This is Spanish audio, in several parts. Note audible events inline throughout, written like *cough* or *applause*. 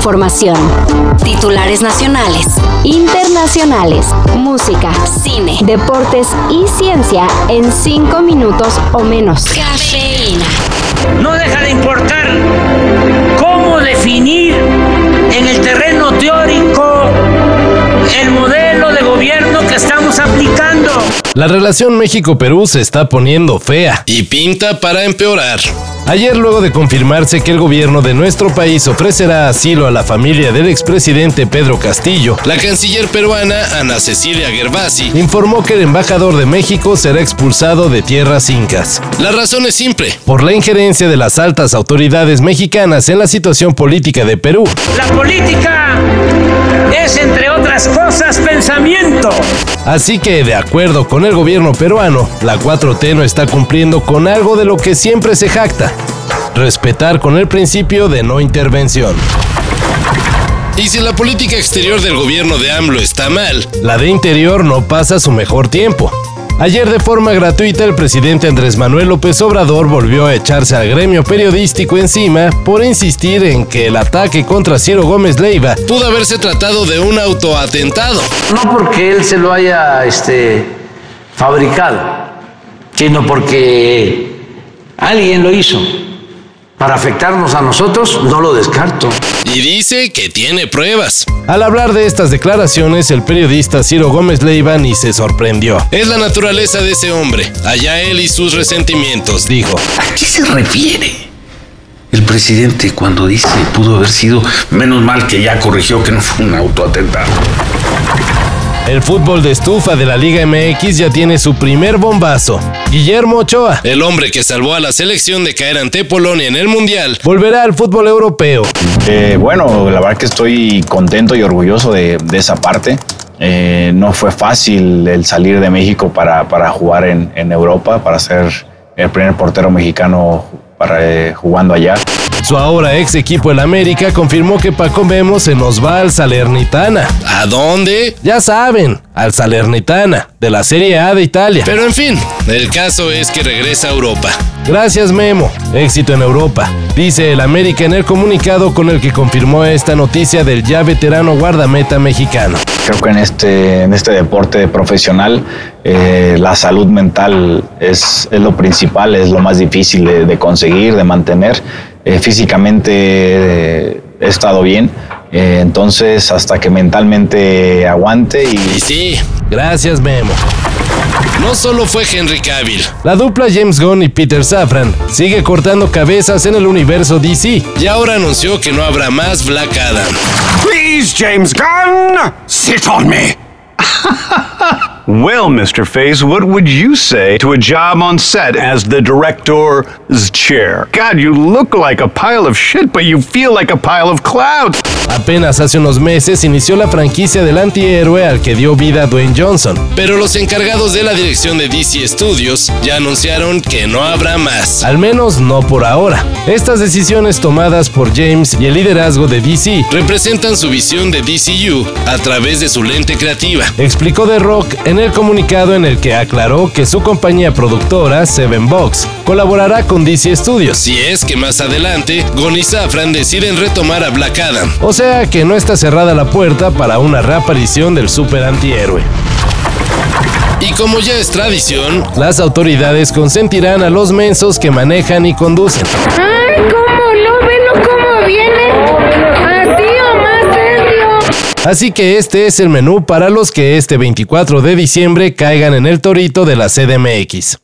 información. Titulares nacionales, internacionales, música, cine, deportes y ciencia en cinco minutos o menos. Cafeína. No deja de importar cómo definir La relación México-Perú se está poniendo fea y pinta para empeorar. Ayer, luego de confirmarse que el gobierno de nuestro país ofrecerá asilo a la familia del expresidente Pedro Castillo, la canciller peruana Ana Cecilia Gervasi informó que el embajador de México será expulsado de tierras incas. La razón es simple. Por la injerencia de las altas autoridades mexicanas en la situación política de Perú. La política es, entre otras cosas, pensamiento. Así que, de acuerdo con el gobierno peruano, la 4T no está cumpliendo con algo de lo que siempre se jacta, respetar con el principio de no intervención. Y si la política exterior del gobierno de AMLO está mal, la de interior no pasa su mejor tiempo. Ayer de forma gratuita el presidente Andrés Manuel López Obrador volvió a echarse al gremio periodístico encima por insistir en que el ataque contra Ciro Gómez Leiva pudo haberse tratado de un autoatentado. No porque él se lo haya este, fabricado, sino porque alguien lo hizo para afectarnos a nosotros, no lo descarto. Y dice que tiene pruebas. Al hablar de estas declaraciones, el periodista Ciro Gómez Leiva ni se sorprendió. Es la naturaleza de ese hombre, allá él y sus resentimientos, dijo. ¿A qué se refiere? El presidente cuando dice pudo haber sido, menos mal que ya corrigió que no fue un autoatentado. El fútbol de estufa de la Liga MX ya tiene su primer bombazo. Guillermo Ochoa, el hombre que salvó a la selección de caer ante Polonia en el Mundial, volverá al fútbol europeo. Eh, bueno, la verdad que estoy contento y orgulloso de, esa parte. Eh, no fue fácil el salir de México para, para jugar en, en, Europa, para ser el primer portero mexicano para, eh, jugando allá. Su ahora ex equipo el América confirmó que Paco Memo se nos va al Salernitana. ¿A dónde? Ya saben, al Salernitana, de la Serie A de Italia. Pero en fin, el caso es que regresa a Europa. Gracias Memo, éxito en Europa, dice el América en el comunicado con el que confirmó esta noticia del ya veterano guardameta mexicano. Creo que en este, en este deporte profesional eh, la salud mental es, es, lo principal, es lo más difícil de, de conseguir, de mantener. Eh, físicamente eh, he estado bien, eh, entonces hasta que mentalmente aguante y... y sí, gracias Memo. No solo fue Henry Cavill. La dupla James Gunn y Peter Safran sigue cortando cabezas en el universo DC. Y ahora anunció que no habrá más Black Adam. Please, James Gunn, sit on me. *laughs* Well, Mr. Face, what would you say to a job on set as the director's chair? God, you look like a pile of shit, but you feel like a pile of clouds. Apenas hace unos meses inició la franquicia del antihéroe al que dio vida Dwayne Johnson. Pero los encargados de la dirección de DC Studios ya anunciaron que no habrá más. Al menos no por ahora. Estas decisiones tomadas por James y el liderazgo de DC representan su visión de DCU a través de su lente creativa. Explicó The Rock en el comunicado en el que aclaró que su compañía productora, Seven Box, colaborará con DC Studios. Si es que más adelante, Gon y Safran deciden retomar a Black Adam. O sea que no está cerrada la puerta para una reaparición del super antihéroe. Y como ya es tradición, las autoridades consentirán a los mensos que manejan y conducen. Así que este es el menú para los que este 24 de diciembre caigan en el torito de la CDMX.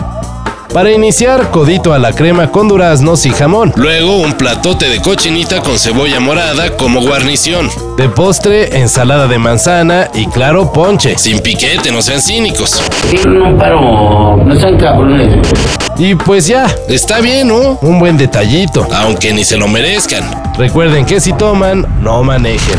Para iniciar, codito a la crema con duraznos y jamón. Luego, un platote de cochinita con cebolla morada como guarnición. De postre, ensalada de manzana y claro, ponche. Sin piquete, no sean cínicos. No paro, no sean cabrones. Y pues ya, Está bien, ¿no? un buen detallito. Aunque ni se lo merezcan. Recuerden que si toman, no manejen.